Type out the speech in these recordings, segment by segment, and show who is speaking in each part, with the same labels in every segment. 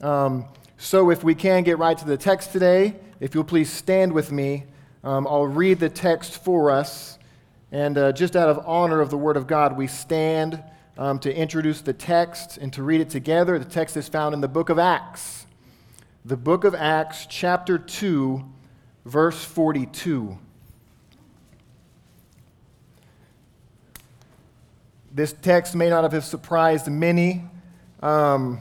Speaker 1: Um, so, if we can get right to the text today, if you'll please stand with me, um, I'll read the text for us. And uh, just out of honor of the Word of God, we stand um, to introduce the text and to read it together. The text is found in the book of Acts. The book of Acts, chapter 2, verse 42. This text may not have surprised many. Um,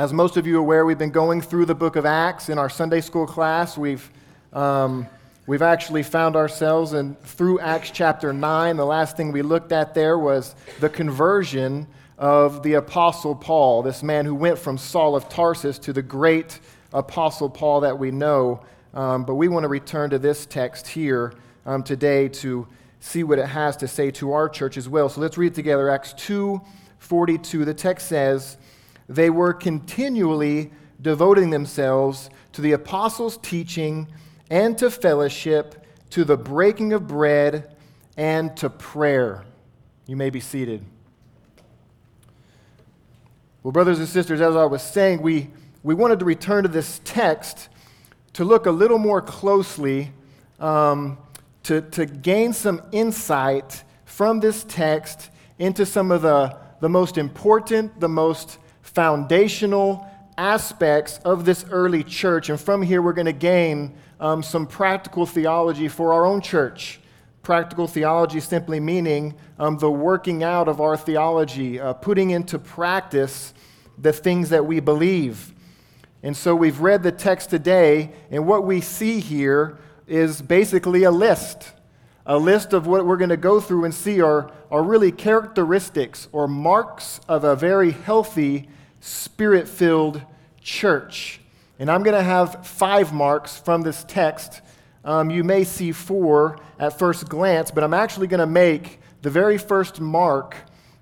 Speaker 1: as most of you are aware, we've been going through the book of Acts in our Sunday school class. We've, um, we've actually found ourselves in, through Acts chapter 9. The last thing we looked at there was the conversion of the Apostle Paul, this man who went from Saul of Tarsus to the great Apostle Paul that we know. Um, but we want to return to this text here um, today to see what it has to say to our church as well. So let's read together Acts 2 42. The text says, They were continually devoting themselves to the apostles' teaching and to fellowship, to the breaking of bread, and to prayer. You may be seated. Well, brothers and sisters, as I was saying, we, we wanted to return to this text to look a little more closely. Um, to, to gain some insight from this text into some of the, the most important, the most foundational aspects of this early church. And from here, we're going to gain um, some practical theology for our own church. Practical theology simply meaning um, the working out of our theology, uh, putting into practice the things that we believe. And so we've read the text today, and what we see here is basically a list. A list of what we're going to go through and see are, are really characteristics or marks of a very healthy, spirit filled church. And I'm going to have five marks from this text. Um, you may see four at first glance, but I'm actually going to make the very first mark.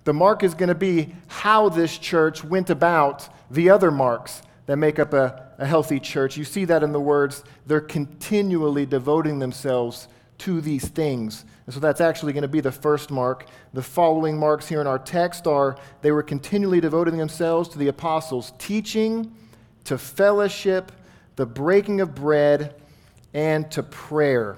Speaker 1: The mark is going to be how this church went about the other marks that make up a, a healthy church. You see that in the words, they're continually devoting themselves to these things. And so that's actually going to be the first mark. The following marks here in our text are they were continually devoting themselves to the apostles' teaching, to fellowship, the breaking of bread, and to prayer.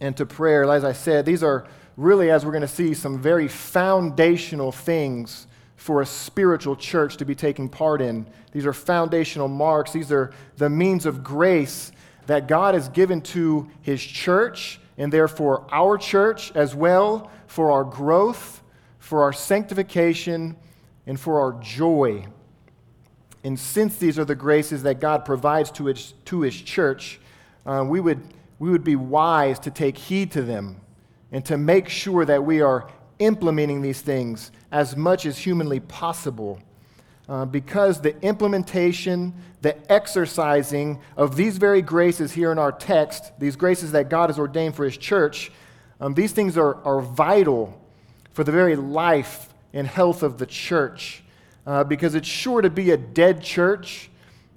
Speaker 1: And to prayer, as I said, these are really, as we're going to see, some very foundational things for a spiritual church to be taking part in. These are foundational marks, these are the means of grace that God has given to his church, and therefore our church as well, for our growth, for our sanctification, and for our joy. And since these are the graces that God provides to his, to his church, uh, we, would, we would be wise to take heed to them and to make sure that we are implementing these things as much as humanly possible. Uh, because the implementation, the exercising of these very graces here in our text, these graces that God has ordained for His church, um, these things are, are vital for the very life and health of the church. Uh, because it's sure to be a dead church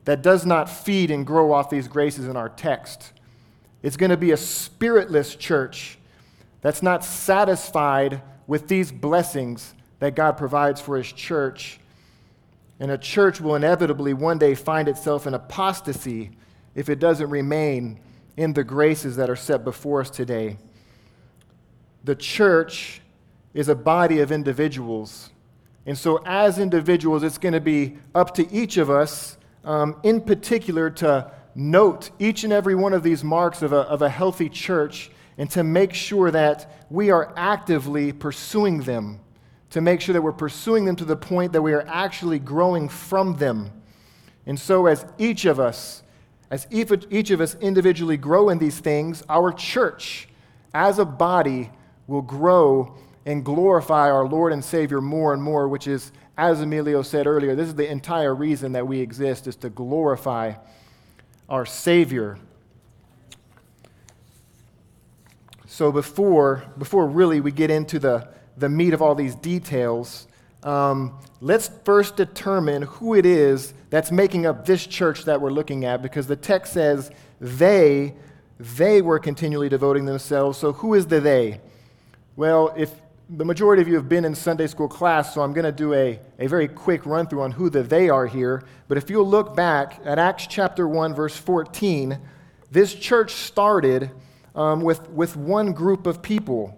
Speaker 1: that does not feed and grow off these graces in our text. It's going to be a spiritless church that's not satisfied with these blessings that God provides for His church. And a church will inevitably one day find itself in apostasy if it doesn't remain in the graces that are set before us today. The church is a body of individuals. And so, as individuals, it's going to be up to each of us, um, in particular, to note each and every one of these marks of a, of a healthy church and to make sure that we are actively pursuing them, to make sure that we're pursuing them to the point that we are actually growing from them. And so, as each of us, as each of us individually grow in these things, our church as a body will grow and glorify our Lord and Savior more and more, which is, as Emilio said earlier, this is the entire reason that we exist, is to glorify our Savior. So before, before really we get into the, the meat of all these details, um, let's first determine who it is that's making up this church that we're looking at, because the text says they, they were continually devoting themselves. So who is the they? Well, if, the majority of you have been in Sunday school class, so I'm going to do a, a very quick run through on who the they are here. But if you'll look back at Acts chapter 1, verse 14, this church started um, with, with one group of people.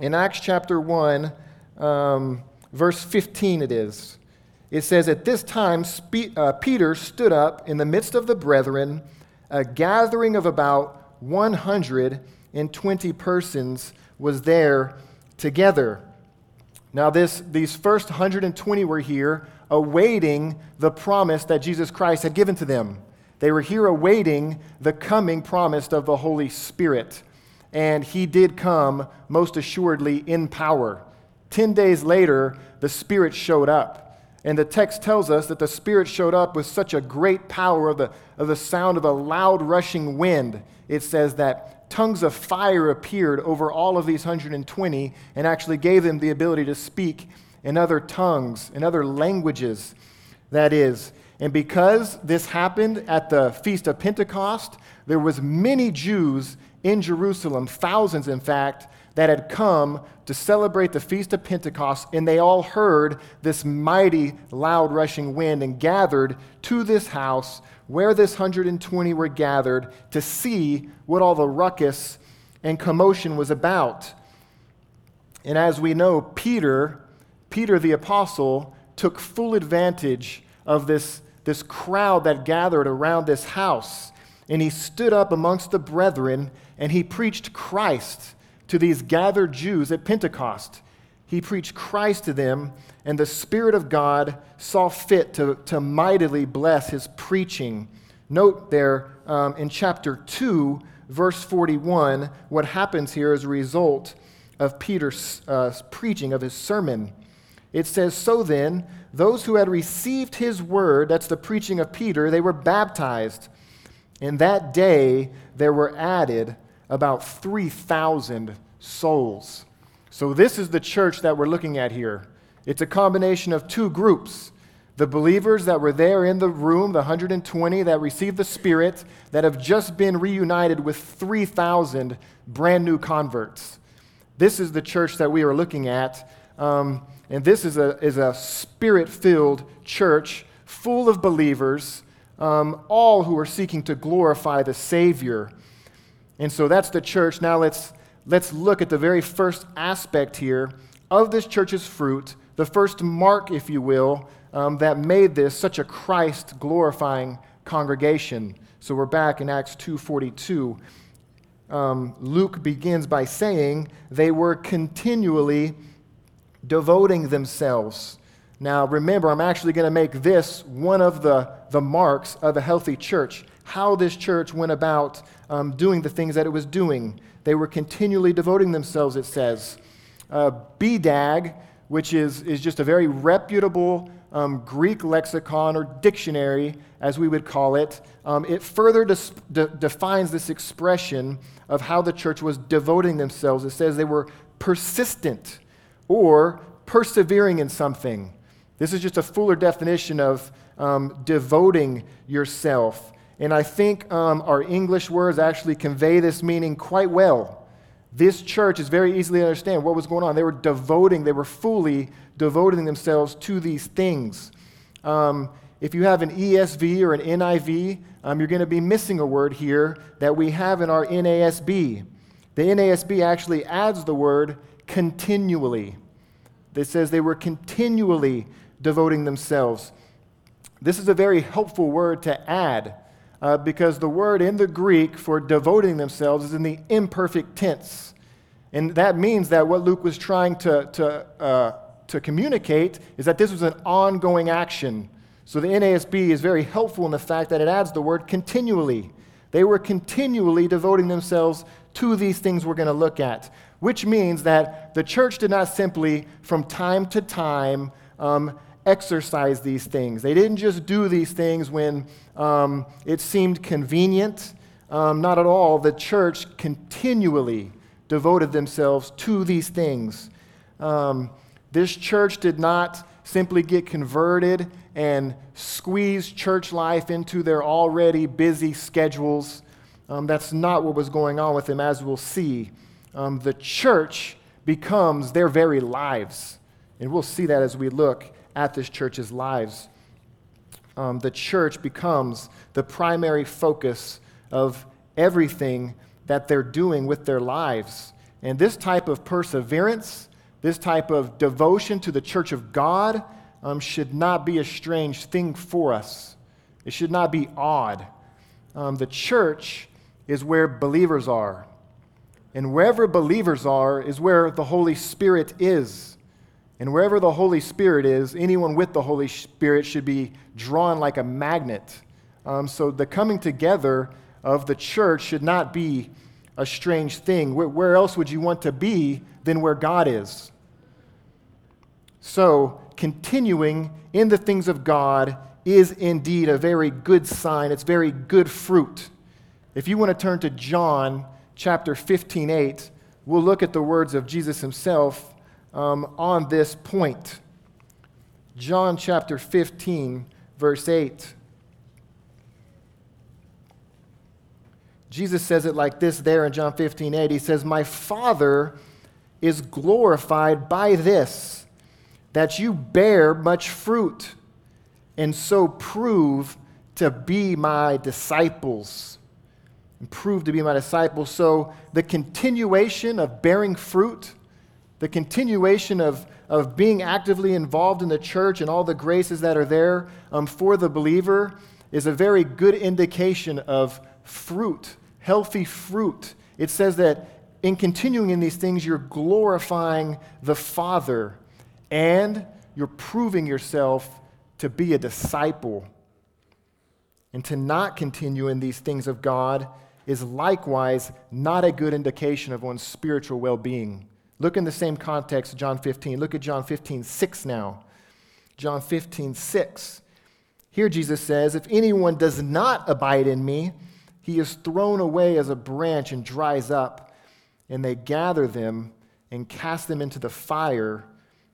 Speaker 1: In Acts chapter 1, um, verse 15, it is. It says, At this time, Spe- uh, Peter stood up in the midst of the brethren, a gathering of about 120 persons was there together. Now, this, these first 120 were here awaiting the promise that Jesus Christ had given to them. They were here awaiting the coming promise of the Holy Spirit. And he did come, most assuredly, in power. Ten days later, the Spirit showed up. And the text tells us that the Spirit showed up with such a great power of the, of the sound of a loud rushing wind. It says that tongues of fire appeared over all of these 120 and actually gave them the ability to speak in other tongues, in other languages, that is. And because this happened at the Feast of Pentecost, there was many Jews in Jerusalem, thousands in fact, that had come to celebrate the Feast of Pentecost, and they all heard this mighty, loud, rushing wind and gathered to this house where this 120 were gathered to see what all the ruckus and commotion was about. And as we know, Peter, Peter the apostle, took full advantage of this, this crowd that gathered around this house. And he stood up amongst the brethren and he preached Christ to these gathered Jews at Pentecost. He preached Christ to them, and the Spirit of God saw fit to, to mightily bless his preaching. Note there um, in chapter 2, verse 41, what happens here as a result of Peter's uh, preaching of his sermon. It says, So then, those who had received his word, that's the preaching of Peter, they were baptized. In that day, there were added about 3,000 souls. So, this is the church that we're looking at here. It's a combination of two groups the believers that were there in the room, the 120 that received the Spirit, that have just been reunited with 3,000 brand new converts. This is the church that we are looking at. Um, and this is a, is a spirit filled church full of believers, um, all who are seeking to glorify the Savior. And so that's the church. Now let's, let's look at the very first aspect here of this church's fruit, the first mark, if you will, um, that made this such a Christ glorifying congregation. So we're back in Acts 2:42. Um, Luke begins by saying they were continually devoting themselves. Now, remember, I'm actually going to make this one of the, the marks of a healthy church. How this church went about um, doing the things that it was doing. They were continually devoting themselves, it says. Uh, BDAG, which is, is just a very reputable um, Greek lexicon or dictionary, as we would call it, um, it further de- de- defines this expression of how the church was devoting themselves. It says they were persistent or persevering in something. This is just a fuller definition of um, devoting yourself. And I think um, our English words actually convey this meaning quite well. This church is very easily to understand what was going on. They were devoting, they were fully devoting themselves to these things. Um, if you have an ESV or an NIV, um, you're going to be missing a word here that we have in our NASB. The NASB actually adds the word continually. It says they were continually devoting themselves. This is a very helpful word to add uh, because the word in the Greek for devoting themselves is in the imperfect tense. And that means that what Luke was trying to, to, uh, to communicate is that this was an ongoing action. So the NASB is very helpful in the fact that it adds the word continually. They were continually devoting themselves to these things we're going to look at, which means that the church did not simply, from time to time, um, exercise these things. They didn't just do these things when um, it seemed convenient. Um, not at all. The church continually devoted themselves to these things. Um, this church did not simply get converted and squeeze church life into their already busy schedules. Um, that's not what was going on with them, as we'll see. Um, the church becomes their very lives. And we'll see that as we look at this church's lives. Um, the church becomes the primary focus of everything that they're doing with their lives. And this type of perseverance, this type of devotion to the church of God, um, should not be a strange thing for us. It should not be odd. Um, the church is where believers are. And wherever believers are is where the Holy Spirit is. And wherever the Holy Spirit is, anyone with the Holy Spirit should be drawn like a magnet. Um, so the coming together of the church should not be a strange thing. Where, where else would you want to be than where God is? So, continuing in the things of God is indeed a very good sign. It's very good fruit. If you want to turn to John chapter 15, 8, we'll look at the words of Jesus himself um, on this point. John chapter 15, verse 8. Jesus says it like this there in John 15, 8. He says, My Father is glorified by this, that you bear much fruit, and so prove to be my disciples. And prove to be my disciples. So the continuation of bearing fruit, the continuation of, of being actively involved in the church and all the graces that are there um, for the believer is a very good indication of fruit healthy fruit. It says that in continuing in these things, you're glorifying the Father and you're proving yourself to be a disciple. And to not continue in these things of God is likewise not a good indication of one's spiritual well being. Look in the same context, John 15. Look at John 15, 6 now. John 15, 6. Here Jesus says, If anyone does not abide in me, he is thrown away as a branch and dries up, and they gather them and cast them into the fire,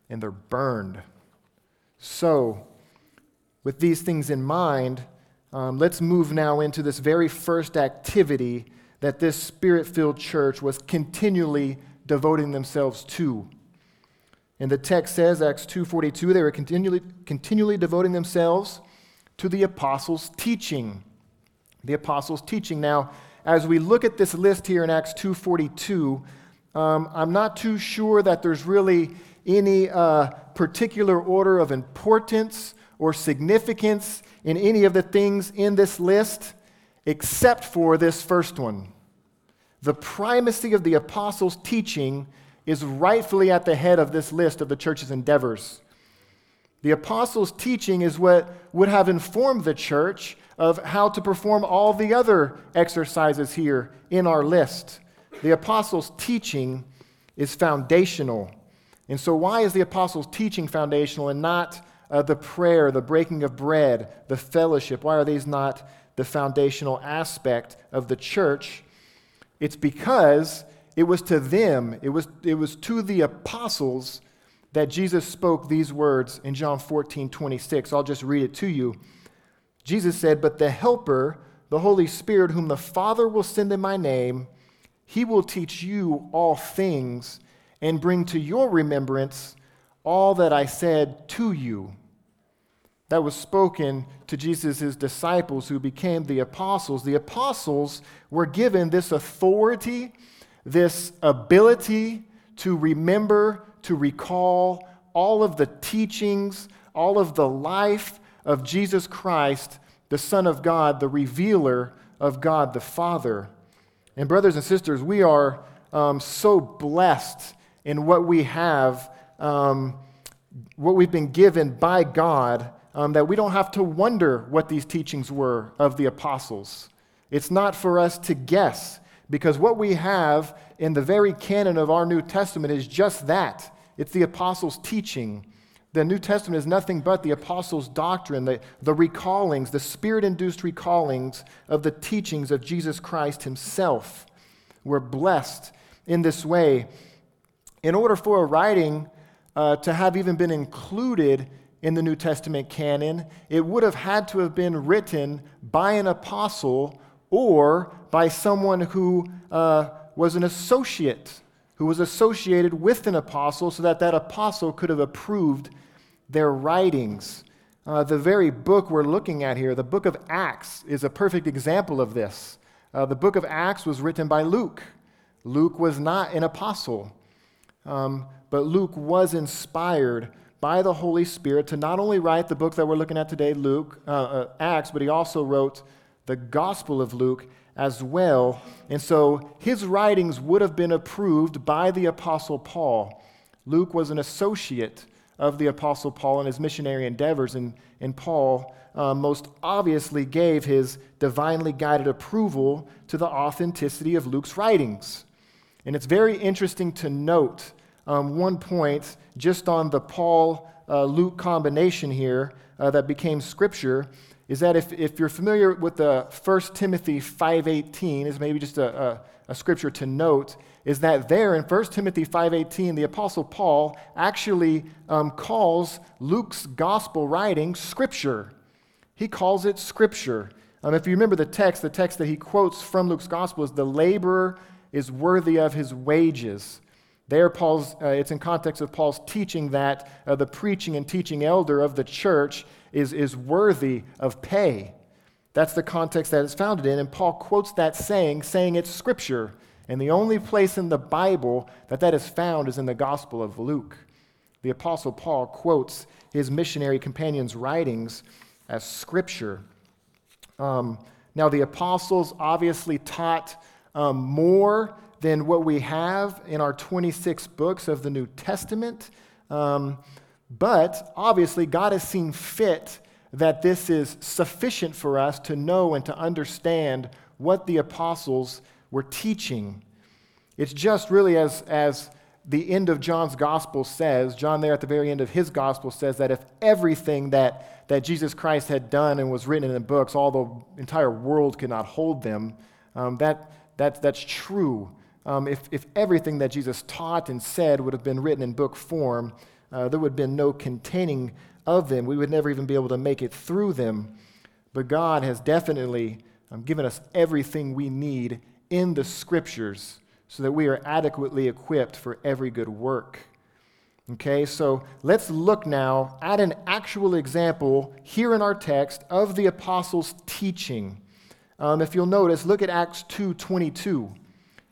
Speaker 1: and they're burned. So, with these things in mind, um, let's move now into this very first activity that this spirit filled church was continually devoting themselves to. And the text says, Acts 2.42, they were continually, continually devoting themselves to the apostles' teaching the apostles' teaching. Now, as we look at this list here in Acts 2:42, um, I'm not too sure that there's really any uh, particular order of importance or significance in any of the things in this list, except for this first one. The primacy of the apostles' teaching is rightfully at the head of this list of the church's endeavors. The apostles' teaching is what would have informed the church of how to perform all the other exercises here in our list. The apostles' teaching is foundational. And so, why is the apostles' teaching foundational and not uh, the prayer, the breaking of bread, the fellowship? Why are these not the foundational aspect of the church? It's because it was to them, it was, it was to the apostles that Jesus spoke these words in John 14 26. I'll just read it to you. Jesus said, But the Helper, the Holy Spirit, whom the Father will send in my name, he will teach you all things and bring to your remembrance all that I said to you. That was spoken to Jesus' disciples who became the apostles. The apostles were given this authority, this ability to remember, to recall all of the teachings, all of the life, of Jesus Christ, the Son of God, the revealer of God the Father. And, brothers and sisters, we are um, so blessed in what we have, um, what we've been given by God, um, that we don't have to wonder what these teachings were of the apostles. It's not for us to guess, because what we have in the very canon of our New Testament is just that it's the apostles' teaching. The New Testament is nothing but the apostles' doctrine, the, the recallings, the spirit induced recallings of the teachings of Jesus Christ himself. We're blessed in this way. In order for a writing uh, to have even been included in the New Testament canon, it would have had to have been written by an apostle or by someone who uh, was an associate who was associated with an apostle so that that apostle could have approved their writings. Uh, the very book we're looking at here, the book of Acts, is a perfect example of this. Uh, the book of Acts was written by Luke. Luke was not an apostle, um, but Luke was inspired by the Holy Spirit to not only write the book that we're looking at today, Luke, uh, uh, Acts, but he also wrote the Gospel of Luke as well. And so his writings would have been approved by the Apostle Paul. Luke was an associate of the Apostle Paul in his missionary endeavors, and, and Paul uh, most obviously gave his divinely guided approval to the authenticity of Luke's writings. And it's very interesting to note um, one point just on the Paul uh, Luke combination here uh, that became scripture is that if, if you're familiar with the 1 Timothy 5.18 is maybe just a, a, a scripture to note is that there in 1 Timothy 5.18 the apostle Paul actually um, calls Luke's gospel writing scripture. He calls it scripture. Um, if you remember the text, the text that he quotes from Luke's gospel is the laborer is worthy of his wages. There, Paul's, uh, it's in context of Paul's teaching that uh, the preaching and teaching elder of the church is, is worthy of pay. That's the context that it's founded in. And Paul quotes that saying, saying it's scripture. And the only place in the Bible that that is found is in the Gospel of Luke. The Apostle Paul quotes his missionary companion's writings as scripture. Um, now, the apostles obviously taught um, more than what we have in our 26 books of the New Testament. Um, but obviously, God has seen fit that this is sufficient for us to know and to understand what the apostles were teaching. It's just really as, as the end of John's gospel says, John, there at the very end of his gospel, says that if everything that, that Jesus Christ had done and was written in the books, all the entire world could not hold them, um, that, that, that's true um, if, if everything that Jesus taught and said would have been written in book form, uh, there would have been no containing of them. We would never even be able to make it through them. But God has definitely um, given us everything we need in the scriptures so that we are adequately equipped for every good work. Okay, so let's look now at an actual example here in our text of the apostles' teaching. Um, if you'll notice, look at Acts 2 22.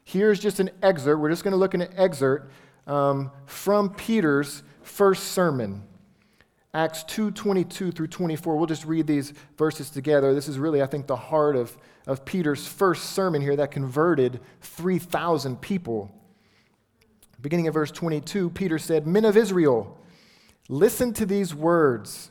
Speaker 1: Here's just an excerpt. We're just going to look at an excerpt um, from Peter's first sermon. Acts 2 22 through 24. We'll just read these verses together. This is really, I think, the heart of, of Peter's first sermon here that converted 3,000 people. Beginning of verse 22, Peter said, Men of Israel, listen to these words.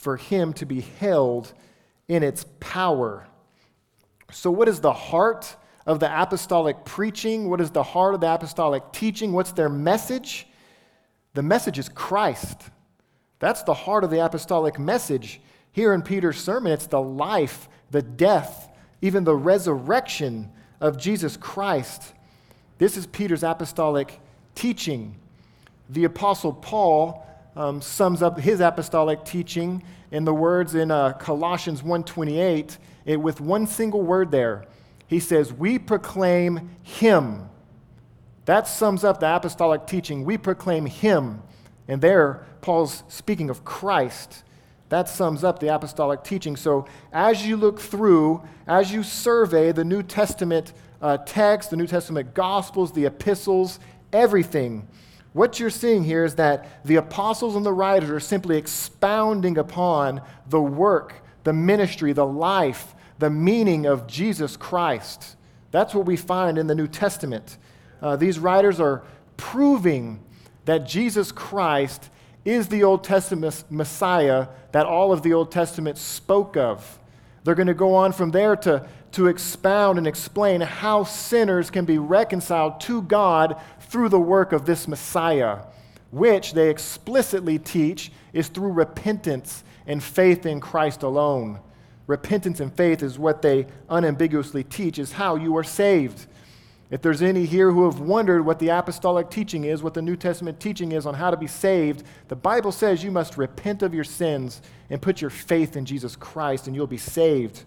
Speaker 1: for him to be held in its power. So, what is the heart of the apostolic preaching? What is the heart of the apostolic teaching? What's their message? The message is Christ. That's the heart of the apostolic message. Here in Peter's sermon, it's the life, the death, even the resurrection of Jesus Christ. This is Peter's apostolic teaching. The apostle Paul um, sums up his apostolic teaching in the words in uh, Colossians 1:28, it, with one single word there. He says, "We proclaim him." That sums up the apostolic teaching. We proclaim him. And there Paul's speaking of Christ. That sums up the apostolic teaching. So, as you look through, as you survey the New Testament uh, text, the New Testament Gospels, the epistles, everything, what you're seeing here is that the apostles and the writers are simply expounding upon the work, the ministry, the life, the meaning of Jesus Christ. That's what we find in the New Testament. Uh, these writers are proving that Jesus Christ is the Old Testament Messiah that all of the Old Testament spoke of. They're going to go on from there to, to expound and explain how sinners can be reconciled to God through the work of this Messiah, which they explicitly teach is through repentance and faith in Christ alone. Repentance and faith is what they unambiguously teach, is how you are saved. If there's any here who have wondered what the apostolic teaching is, what the New Testament teaching is on how to be saved, the Bible says you must repent of your sins and put your faith in Jesus Christ, and you'll be saved.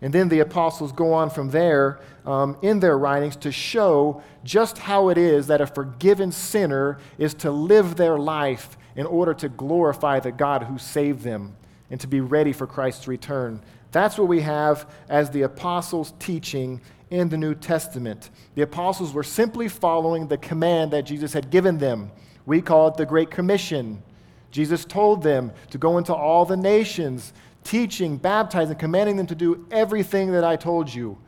Speaker 1: And then the apostles go on from there um, in their writings to show just how it is that a forgiven sinner is to live their life in order to glorify the God who saved them and to be ready for Christ's return. That's what we have as the apostles' teaching in the New Testament. The apostles were simply following the command that Jesus had given them. We call it the Great Commission. Jesus told them to go into all the nations, teaching, baptizing, commanding them to do everything that I told you.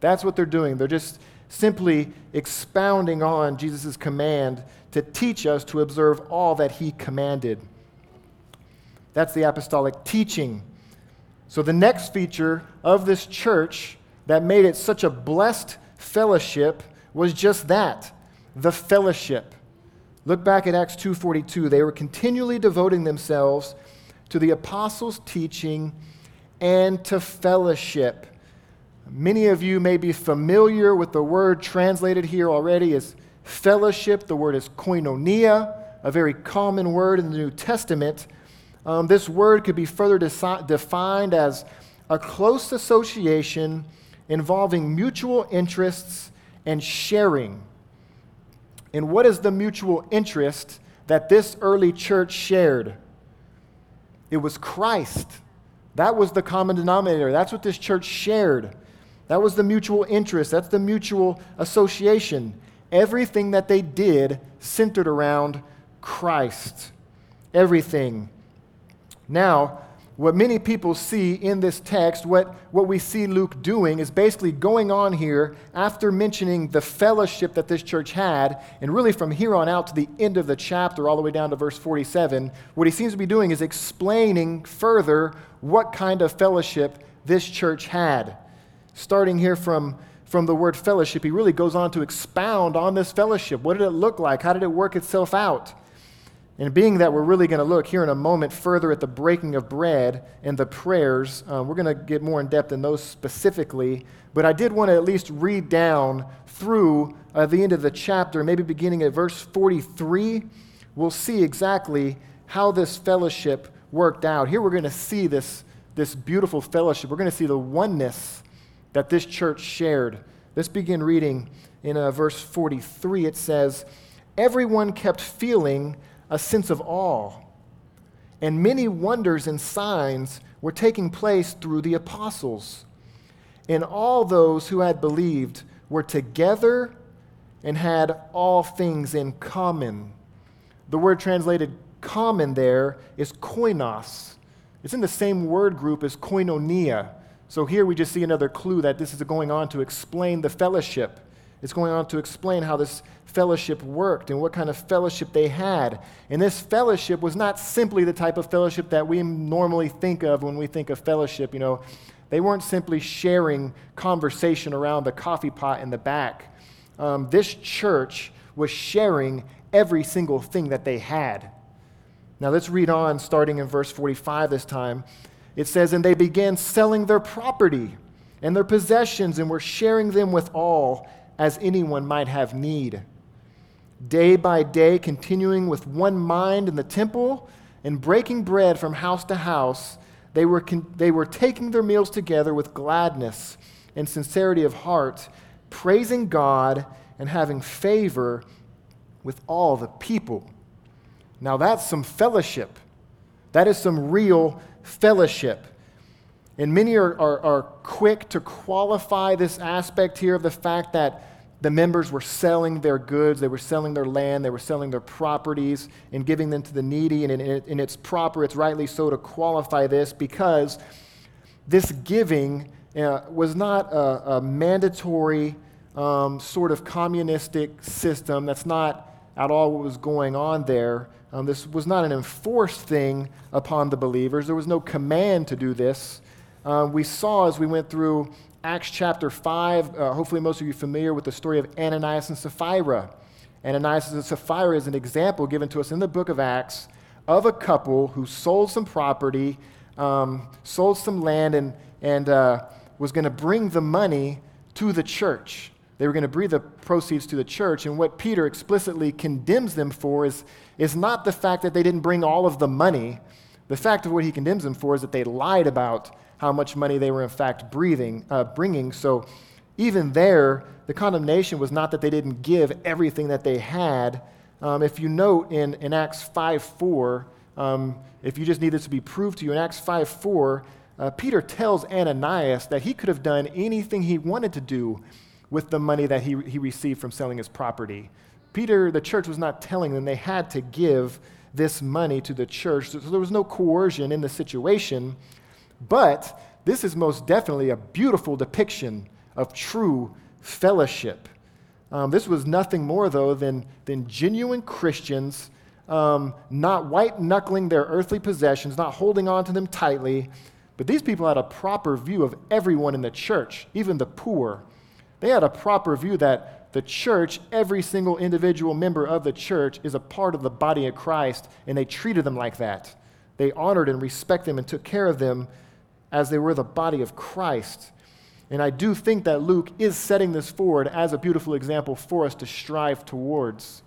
Speaker 1: That's what they're doing. They're just simply expounding on Jesus' command to teach us to observe all that he commanded. That's the apostolic teaching. So, the next feature of this church that made it such a blessed fellowship was just that the fellowship. Look back at Acts 2:42. They were continually devoting themselves to the apostles' teaching and to fellowship. Many of you may be familiar with the word translated here already as fellowship. The word is koinonia, a very common word in the New Testament. Um, this word could be further desi- defined as a close association involving mutual interests and sharing. And what is the mutual interest that this early church shared? It was Christ. That was the common denominator. That's what this church shared. That was the mutual interest. That's the mutual association. Everything that they did centered around Christ. Everything. Now, what many people see in this text, what, what we see Luke doing, is basically going on here after mentioning the fellowship that this church had, and really from here on out to the end of the chapter, all the way down to verse 47, what he seems to be doing is explaining further what kind of fellowship this church had. Starting here from, from the word fellowship, he really goes on to expound on this fellowship. What did it look like? How did it work itself out? And being that we're really going to look here in a moment further at the breaking of bread and the prayers, uh, we're going to get more in depth in those specifically. But I did want to at least read down through uh, the end of the chapter, maybe beginning at verse 43. We'll see exactly how this fellowship worked out. Here we're going to see this, this beautiful fellowship. We're going to see the oneness that this church shared. Let's begin reading in uh, verse 43. It says, Everyone kept feeling a sense of awe. And many wonders and signs were taking place through the apostles. And all those who had believed were together and had all things in common. The word translated common there is koinos. It's in the same word group as koinonia. So here we just see another clue that this is going on to explain the fellowship. It's going on to explain how this fellowship worked and what kind of fellowship they had. And this fellowship was not simply the type of fellowship that we normally think of when we think of fellowship. You know, they weren't simply sharing conversation around the coffee pot in the back. Um, this church was sharing every single thing that they had. Now let's read on, starting in verse 45 this time. It says, And they began selling their property and their possessions and were sharing them with all as anyone might have need day by day, continuing with one mind in the temple and breaking bread from house to house, they were, con- they were taking their meals together with gladness and sincerity of heart, praising God and having favor with all the people. Now, that's some fellowship. That is some real fellowship. And many are, are, are quick to qualify this aspect here of the fact that the members were selling their goods, they were selling their land, they were selling their properties and giving them to the needy. And, and it's proper, it's rightly so to qualify this because this giving uh, was not a, a mandatory um, sort of communistic system. That's not at all what was going on there. Um, this was not an enforced thing upon the believers, there was no command to do this. Uh, we saw as we went through Acts chapter 5. Uh, hopefully, most of you are familiar with the story of Ananias and Sapphira. Ananias and Sapphira is an example given to us in the book of Acts of a couple who sold some property, um, sold some land, and, and uh, was going to bring the money to the church. They were going to bring the proceeds to the church. And what Peter explicitly condemns them for is, is not the fact that they didn't bring all of the money. The fact of what he condemns them for is that they lied about how much money they were in fact breathing, uh, bringing. So even there, the condemnation was not that they didn't give everything that they had. Um, if you note in, in Acts 5 4, um, if you just need this to be proved to you, in Acts 5 4, uh, Peter tells Ananias that he could have done anything he wanted to do with the money that he, he received from selling his property. Peter, the church was not telling them they had to give this money to the church, so there was no coercion in the situation. But this is most definitely a beautiful depiction of true fellowship. Um, this was nothing more, though, than, than genuine Christians um, not white knuckling their earthly possessions, not holding on to them tightly. But these people had a proper view of everyone in the church, even the poor. They had a proper view that the church, every single individual member of the church, is a part of the body of Christ, and they treated them like that. They honored and respected them and took care of them as they were the body of Christ. And I do think that Luke is setting this forward as a beautiful example for us to strive towards.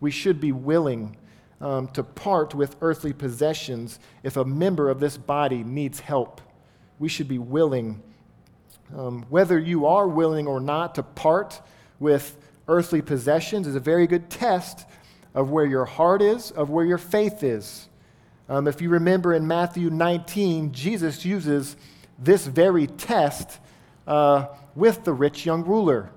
Speaker 1: We should be willing um, to part with earthly possessions if a member of this body needs help. We should be willing. Um, whether you are willing or not to part with earthly possessions is a very good test of where your heart is, of where your faith is. Um, if you remember in Matthew 19, Jesus uses this very test uh, with the rich young ruler.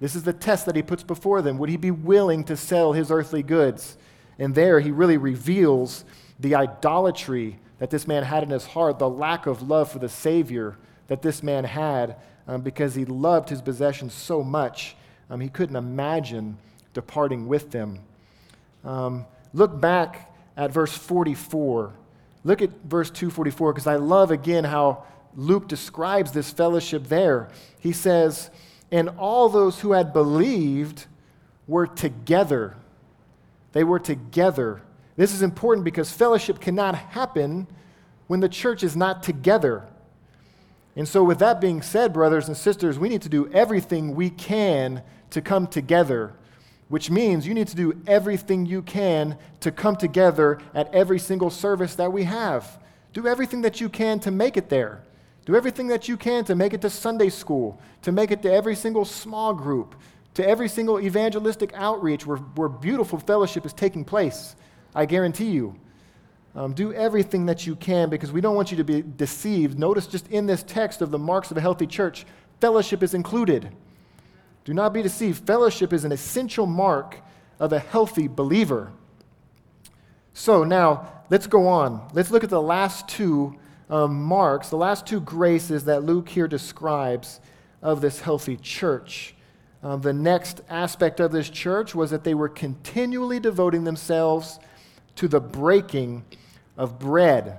Speaker 1: This is the test that he puts before them. Would he be willing to sell his earthly goods? And there he really reveals the idolatry that this man had in his heart, the lack of love for the Savior that this man had um, because he loved his possessions so much, um, he couldn't imagine departing with them. Um, look back at verse 44. Look at verse 244 because I love again how Luke describes this fellowship there. He says, And all those who had believed were together. They were together. This is important because fellowship cannot happen when the church is not together. And so, with that being said, brothers and sisters, we need to do everything we can to come together which means you need to do everything you can to come together at every single service that we have. Do everything that you can to make it there. Do everything that you can to make it to Sunday school, to make it to every single small group, to every single evangelistic outreach where, where beautiful fellowship is taking place. I guarantee you. Um, do everything that you can because we don't want you to be deceived. Notice just in this text of the marks of a healthy church, fellowship is included. Do not be deceived. Fellowship is an essential mark of a healthy believer. So now, let's go on. Let's look at the last two um, marks, the last two graces that Luke here describes of this healthy church. Um, the next aspect of this church was that they were continually devoting themselves to the breaking of bread.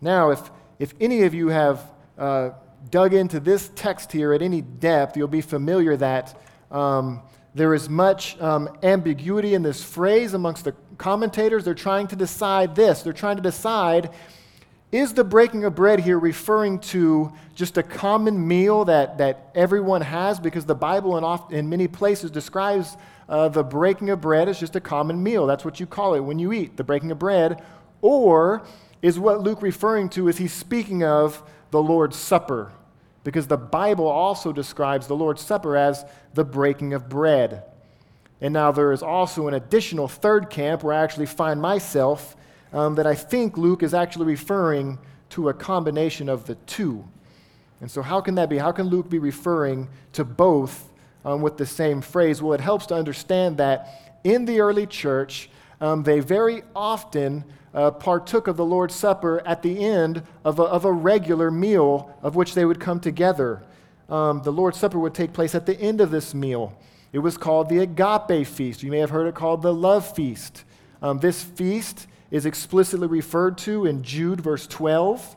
Speaker 1: Now, if, if any of you have uh, dug into this text here at any depth, you'll be familiar that um, there is much um, ambiguity in this phrase amongst the commentators. They're trying to decide this. They're trying to decide is the breaking of bread here referring to just a common meal that, that everyone has? Because the Bible in, oft, in many places describes uh, the breaking of bread as just a common meal. That's what you call it when you eat, the breaking of bread. Or is what Luke referring to, is he speaking of the Lord's Supper? because the Bible also describes the Lord's Supper as the breaking of bread. And now there is also an additional third camp where I actually find myself um, that I think Luke is actually referring to a combination of the two. And so, how can that be? How can Luke be referring to both um, with the same phrase? Well, it helps to understand that in the early church, um, they very often uh, partook of the Lord's Supper at the end of a, of a regular meal of which they would come together. Um, the Lord's Supper would take place at the end of this meal. It was called the agape feast. You may have heard it called the love feast. Um, this feast is explicitly referred to in Jude, verse 12.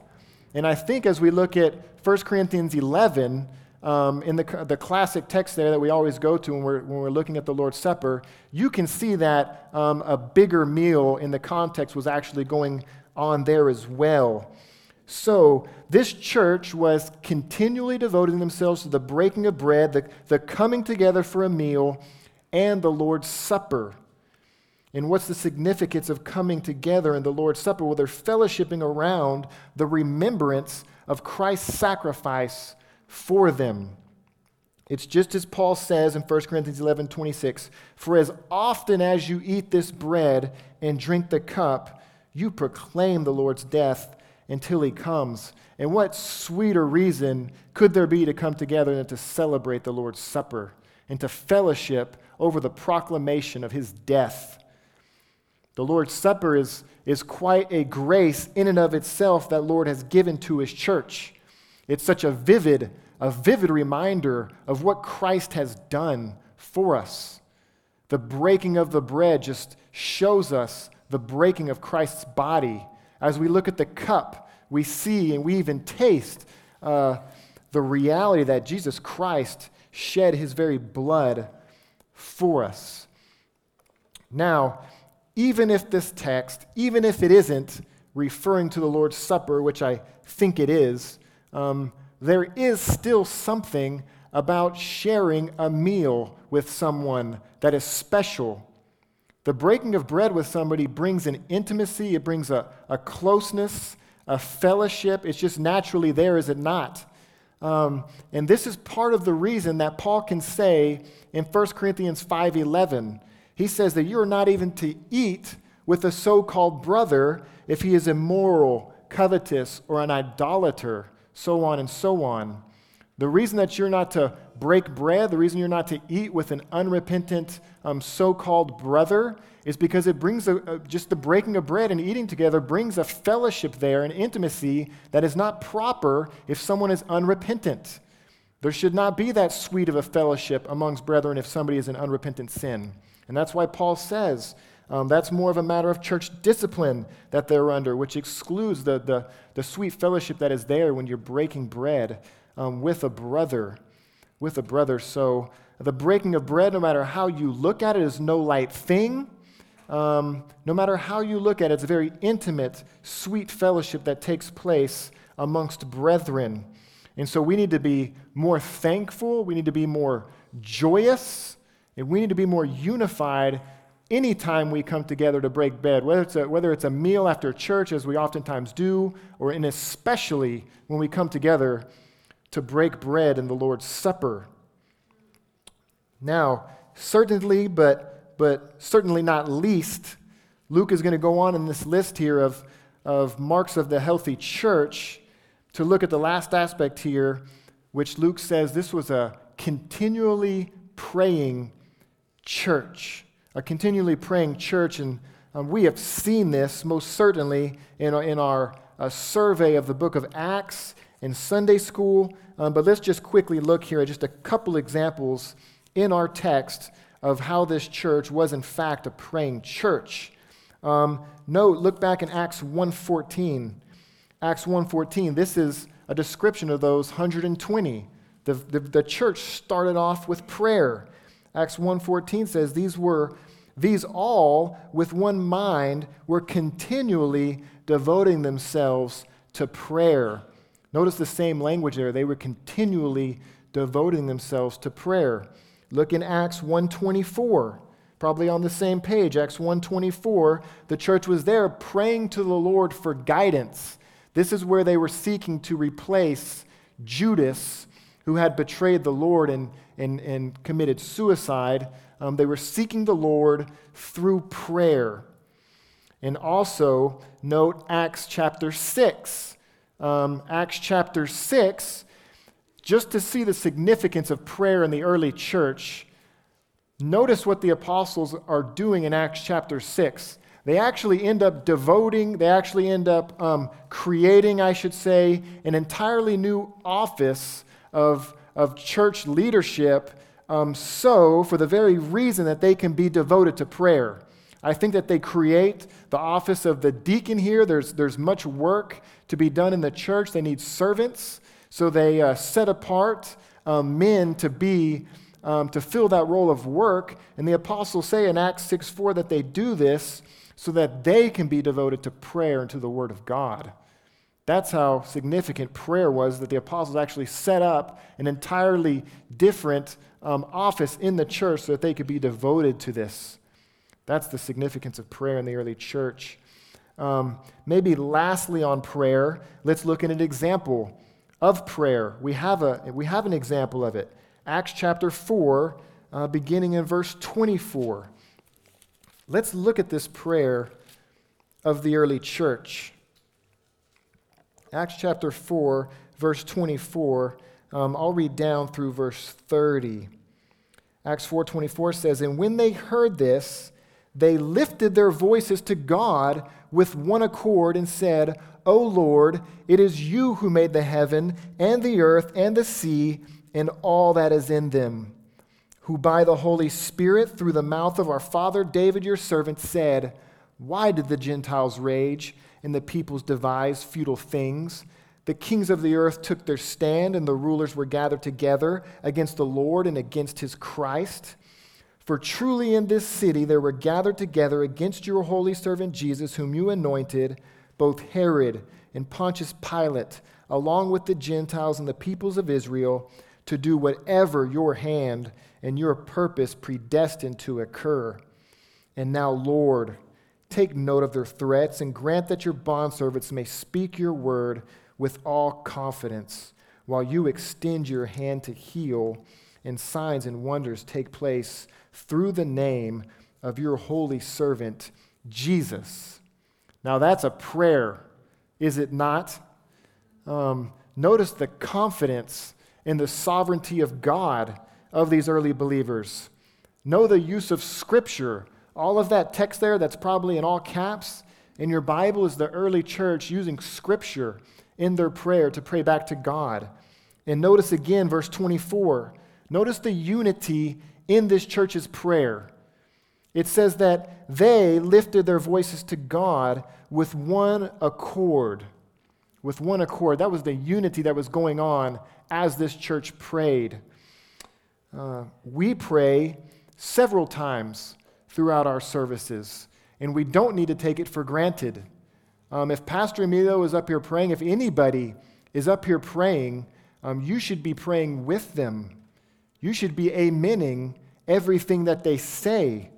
Speaker 1: And I think as we look at 1 Corinthians 11, um, in the, the classic text there that we always go to when we're, when we're looking at the Lord's Supper, you can see that um, a bigger meal in the context was actually going on there as well. So, this church was continually devoting themselves to the breaking of bread, the, the coming together for a meal, and the Lord's Supper. And what's the significance of coming together in the Lord's Supper? Well, they're fellowshipping around the remembrance of Christ's sacrifice for them. It's just as Paul says in 1 Corinthians 11 26 For as often as you eat this bread and drink the cup, you proclaim the Lord's death until he comes. And what sweeter reason could there be to come together than to celebrate the Lord's Supper and to fellowship over the proclamation of his death? The Lord's Supper is, is quite a grace in and of itself that Lord has given to his church. It's such a vivid, a vivid reminder of what Christ has done for us. The breaking of the bread just shows us the breaking of Christ's body. As we look at the cup, we see and we even taste uh, the reality that Jesus Christ shed his very blood for us. Now, even if this text, even if it isn't referring to the Lord's Supper, which I think it is, um, there is still something about sharing a meal with someone that is special. The breaking of bread with somebody brings an intimacy, it brings a, a closeness, a fellowship. It's just naturally there, is it not? Um, and this is part of the reason that Paul can say in 1 Corinthians 5:11, he says that you're not even to eat with a so-called brother if he is immoral, covetous, or an idolater so on and so on. The reason that you're not to break bread, the reason you're not to eat with an unrepentant um, so called brother, is because it brings a, a, just the breaking of bread and eating together brings a fellowship there, an intimacy that is not proper if someone is unrepentant. There should not be that sweet of a fellowship amongst brethren if somebody is in unrepentant sin. And that's why Paul says um, that's more of a matter of church discipline that they're under, which excludes the, the, the sweet fellowship that is there when you're breaking bread um, with a brother. With a brother. So the breaking of bread, no matter how you look at it, is no light thing. Um, no matter how you look at it, it's a very intimate, sweet fellowship that takes place amongst brethren. And so we need to be more thankful, we need to be more joyous, and we need to be more unified anytime we come together to break bread, whether it's, a, whether it's a meal after church, as we oftentimes do, or and especially when we come together to break bread in the Lord's Supper. Now, certainly, but, but certainly not least, Luke is going to go on in this list here of, of marks of the healthy church to look at the last aspect here, which Luke says this was a continually praying church a continually praying church, and um, we have seen this most certainly in our, in our uh, survey of the book of Acts in Sunday school. Um, but let's just quickly look here at just a couple examples in our text of how this church was in fact a praying church. Um, note, look back in Acts 1.14. Acts 1.14, this is a description of those 120. The, the, the church started off with prayer. Acts 1:14 says these were these all with one mind were continually devoting themselves to prayer. Notice the same language there. They were continually devoting themselves to prayer. Look in Acts 124 probably on the same page acts 124 the church was there praying to the lord for guidance this is where they were seeking to replace judas who had betrayed the lord and, and, and committed suicide. Um, they were seeking the Lord through prayer. And also, note Acts chapter 6. Um, Acts chapter 6, just to see the significance of prayer in the early church, notice what the apostles are doing in Acts chapter 6. They actually end up devoting, they actually end up um, creating, I should say, an entirely new office of of church leadership um, so for the very reason that they can be devoted to prayer. I think that they create the office of the deacon here. There's, there's much work to be done in the church. They need servants. So they uh, set apart um, men to be, um, to fill that role of work. And the apostles say in Acts 6 4 that they do this so that they can be devoted to prayer and to the word of God. That's how significant prayer was that the apostles actually set up an entirely different um, office in the church so that they could be devoted to this. That's the significance of prayer in the early church. Um, maybe lastly on prayer, let's look at an example of prayer. We have, a, we have an example of it. Acts chapter 4, uh, beginning in verse 24. Let's look at this prayer of the early church. Acts chapter 4, verse 24. Um, I'll read down through verse 30. Acts 4:24 says, "And when they heard this, they lifted their voices to God with one accord and said, O Lord, it is you who made the heaven and the earth and the sea and all that is in them, who by the Holy Spirit, through the mouth of our father David your servant, said, Why did the Gentiles rage and the peoples devised futile things? The kings of the earth took their stand, and the rulers were gathered together against the Lord and against his Christ. For truly in this city there were gathered together against your holy servant Jesus, whom you anointed, both Herod and Pontius Pilate, along with the Gentiles and the peoples of Israel, to do whatever your hand and your purpose predestined to occur. And now, Lord, take note of their threats and grant that your bondservants may speak your word with all confidence while you extend your hand to heal and signs and wonders take place through the name of your holy servant, Jesus. Now, that's a prayer, is it not? Um, notice the confidence in the sovereignty of God of these early believers. Know the use of Scripture. All of that text there, that's probably in all caps in your Bible, is the early church using Scripture in their prayer to pray back to God. And notice again, verse 24. Notice the unity in this church's prayer. It says that they lifted their voices to God with one accord. With one accord. That was the unity that was going on as this church prayed. Uh, we pray several times throughout our services, and we don't need to take it for granted. Um, if Pastor Emilio is up here praying, if anybody is up here praying, um, you should be praying with them. You should be amening everything that they say.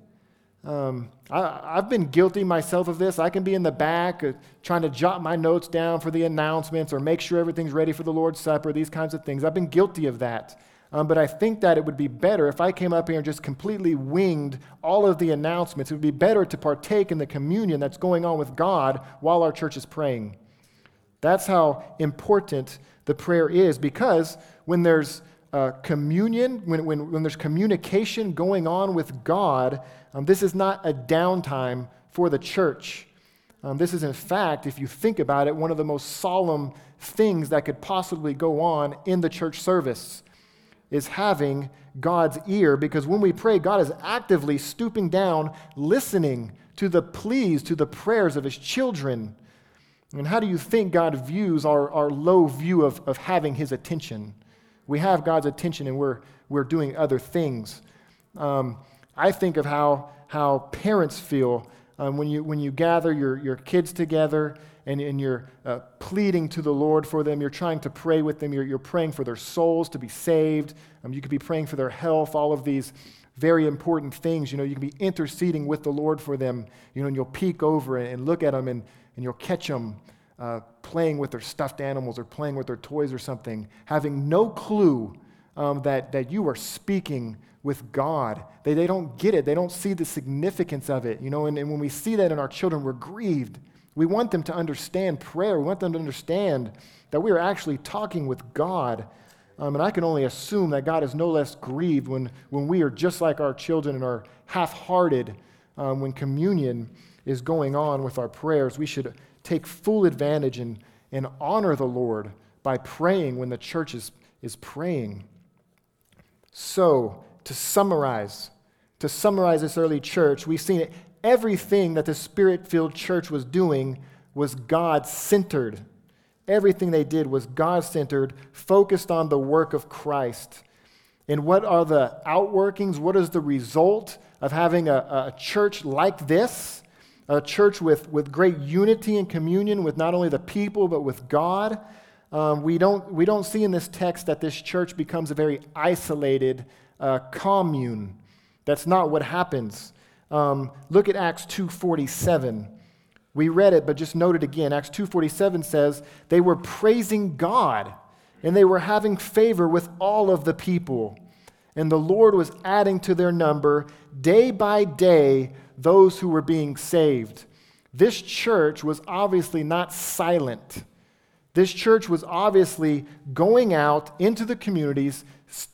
Speaker 1: Um, I, have been guilty myself of this. I can be in the back uh, trying to jot my notes down for the announcements or make sure everything's ready for the Lord's Supper, these kinds of things. I've been guilty of that. Um, but I think that it would be better if I came up here and just completely winged all of the announcements. It would be better to partake in the communion that's going on with God while our church is praying. That's how important the prayer is because when there's uh, communion, when, when, when there's communication going on with God, um, this is not a downtime for the church. Um, this is, in fact, if you think about it, one of the most solemn things that could possibly go on in the church service is having God's ear because when we pray, God is actively stooping down, listening to the pleas, to the prayers of his children. And how do you think God views our, our low view of, of having his attention? We have God's attention and we're, we're doing other things. Um, I think of how, how parents feel um, when, you, when you gather your, your kids together and, and you're uh, pleading to the Lord for them. You're trying to pray with them. You're, you're praying for their souls to be saved. Um, you could be praying for their health, all of these very important things. You know, you can be interceding with the Lord for them. You know, and you'll peek over and look at them and, and you'll catch them uh, playing with their stuffed animals or playing with their toys or something, having no clue um, that, that you are speaking with God. They, they don't get it. They don't see the significance of it. You know, and, and when we see that in our children, we're grieved. We want them to understand prayer. We want them to understand that we are actually talking with God. Um, and I can only assume that God is no less grieved when, when we are just like our children and are half hearted um, when communion is going on with our prayers. We should take full advantage and, and honor the Lord by praying when the church is, is praying. So, to summarize, to summarize this early church, we've seen it everything that the spirit filled church was doing was God centered. Everything they did was God centered, focused on the work of Christ. And what are the outworkings? What is the result of having a, a church like this? A church with, with great unity and communion with not only the people, but with God. Um, we, don't, we don't see in this text that this church becomes a very isolated uh, commune. That's not what happens. Um, look at Acts 2.47. We read it, but just note it again. Acts 2.47 says, they were praising God and they were having favor with all of the people. And the Lord was adding to their number day by day those who were being saved. This church was obviously not silent. This church was obviously going out into the communities,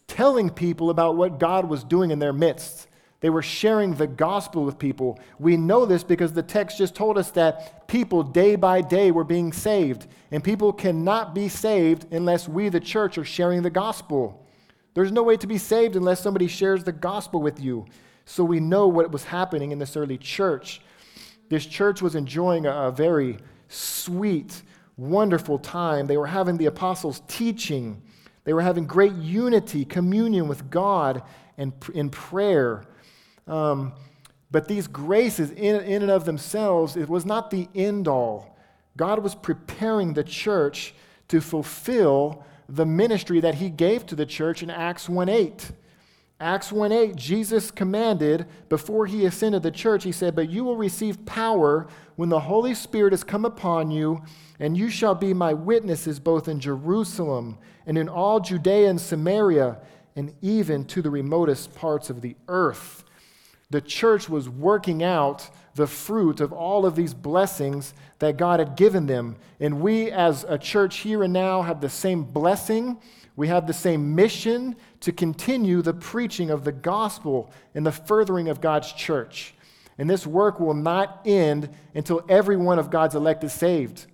Speaker 1: telling people about what God was doing in their midst. They were sharing the gospel with people. We know this because the text just told us that people day by day were being saved. And people cannot be saved unless we, the church, are sharing the gospel. There's no way to be saved unless somebody shares the gospel with you. So we know what was happening in this early church. This church was enjoying a, very sweet, wonderful time. They were having the apostles' teaching, they were having great unity, communion with God, and in prayer. Um, but these graces, in, in and of themselves, it was not the end all. God was preparing the church to fulfill the ministry that he gave to the church in Acts 1 8. Acts 1 8, Jesus commanded before he ascended the church, he said, But you will receive power when the Holy Spirit has come upon you, and you shall be my witnesses both in Jerusalem and in all Judea and Samaria, and even to the remotest parts of the earth the church was working out the fruit of all of these blessings that God had given them. And we, as a church here and now, have the same blessing. We have the same mission to continue the preaching of the gospel and the furthering of God's church. And this work will not end until every one of God's elect is saved.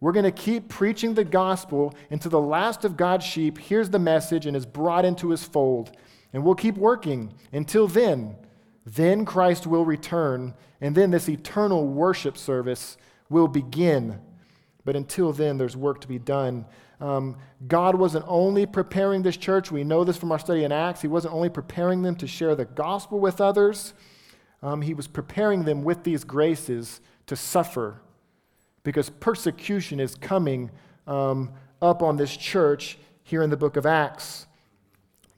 Speaker 1: We're going to keep preaching the gospel until the last of God's sheep hears the message and is brought into his fold. And we'll keep working until then. Then Christ will return, and then this eternal worship service will begin. But until then, there's work to be done. Um, God wasn't only preparing this church, we know this from our study in Acts, He wasn't only preparing them to share the gospel with others, um, He was preparing them with these graces to suffer because persecution is coming um, up on this church here in the book of Acts.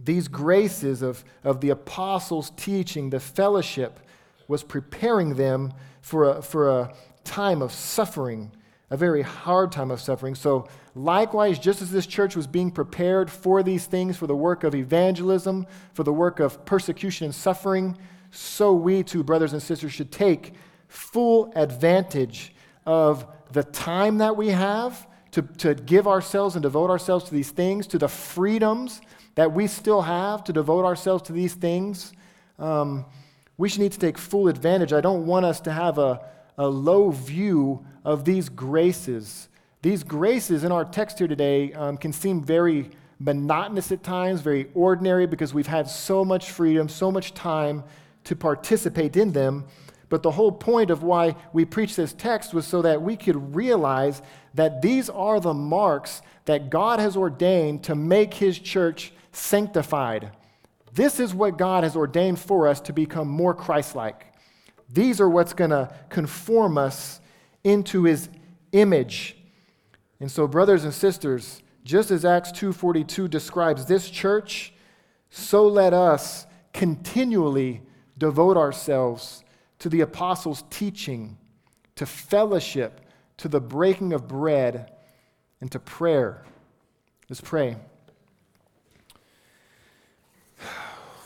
Speaker 1: These graces of, of the apostles' teaching, the fellowship, was preparing them for a, for a time of suffering, a very hard time of suffering. So, likewise, just as this church was being prepared for these things, for the work of evangelism, for the work of persecution and suffering, so we too, brothers and sisters, should take full advantage of the time that we have to, to give ourselves and devote ourselves to these things, to the freedoms that we still have to devote ourselves to these things, um, we should need to take full advantage. I don't want us to have a, a low view of these graces. These graces in our text here today um, can seem very monotonous at times, very ordinary, because we've had so much freedom, so much time to participate in them. But the whole point of why we preach this text was so that we could realize that these are the marks that God has ordained to make his church sanctified. This is what God has ordained for us to become more Christ like. These are what's going to conform us into his image. And so brothers and sisters, just as Acts 2:42 describes this church, so let us continually devote ourselves to the apostles' teaching, to fellowship, to the breaking of bread, and to prayer. Let's pray.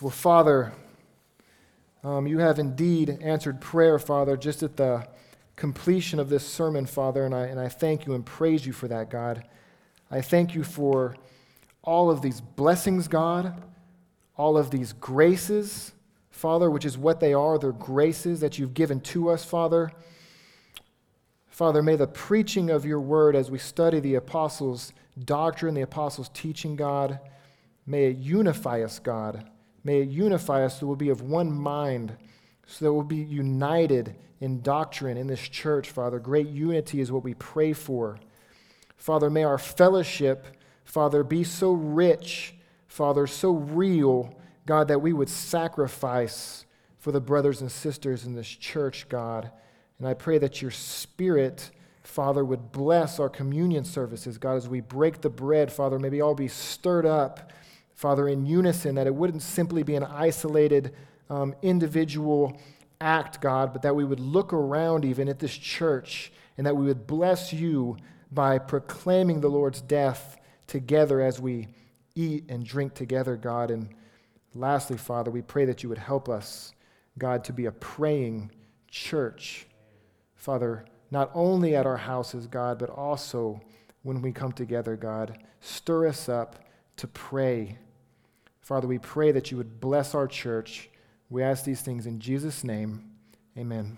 Speaker 1: Well, Father, um, you have indeed answered prayer, Father, just at the completion of this sermon, Father, and I, and I thank you and praise you for that, God. I thank you for all of these blessings, God, all of these graces, Father, which is what they are. They're graces that you've given to us, Father. Father, may the preaching of your word as we study the apostles' doctrine, the apostles' teaching, God, may it unify us, God. May it unify us so we'll be of one mind, so that we'll be united in doctrine in this church, Father. Great unity is what we pray for. Father, may our fellowship, Father, be so rich, Father, so real, God, that we would sacrifice for the brothers and sisters in this church, God. And I pray that your spirit, Father, would bless our communion services, God, as we break the bread, Father. Maybe all be stirred up, Father, in unison, that it wouldn't simply be an isolated um, individual act, God, but that we would look around even at this church and that we would bless you by proclaiming the Lord's death together as we eat and drink together, God. And lastly, Father, we pray that you would help us, God, to be a praying church. Father, not only at our houses, God, but also when we come together, God. Stir us up to pray. Father, we pray that you would bless our church. We ask these things in Jesus' name. Amen.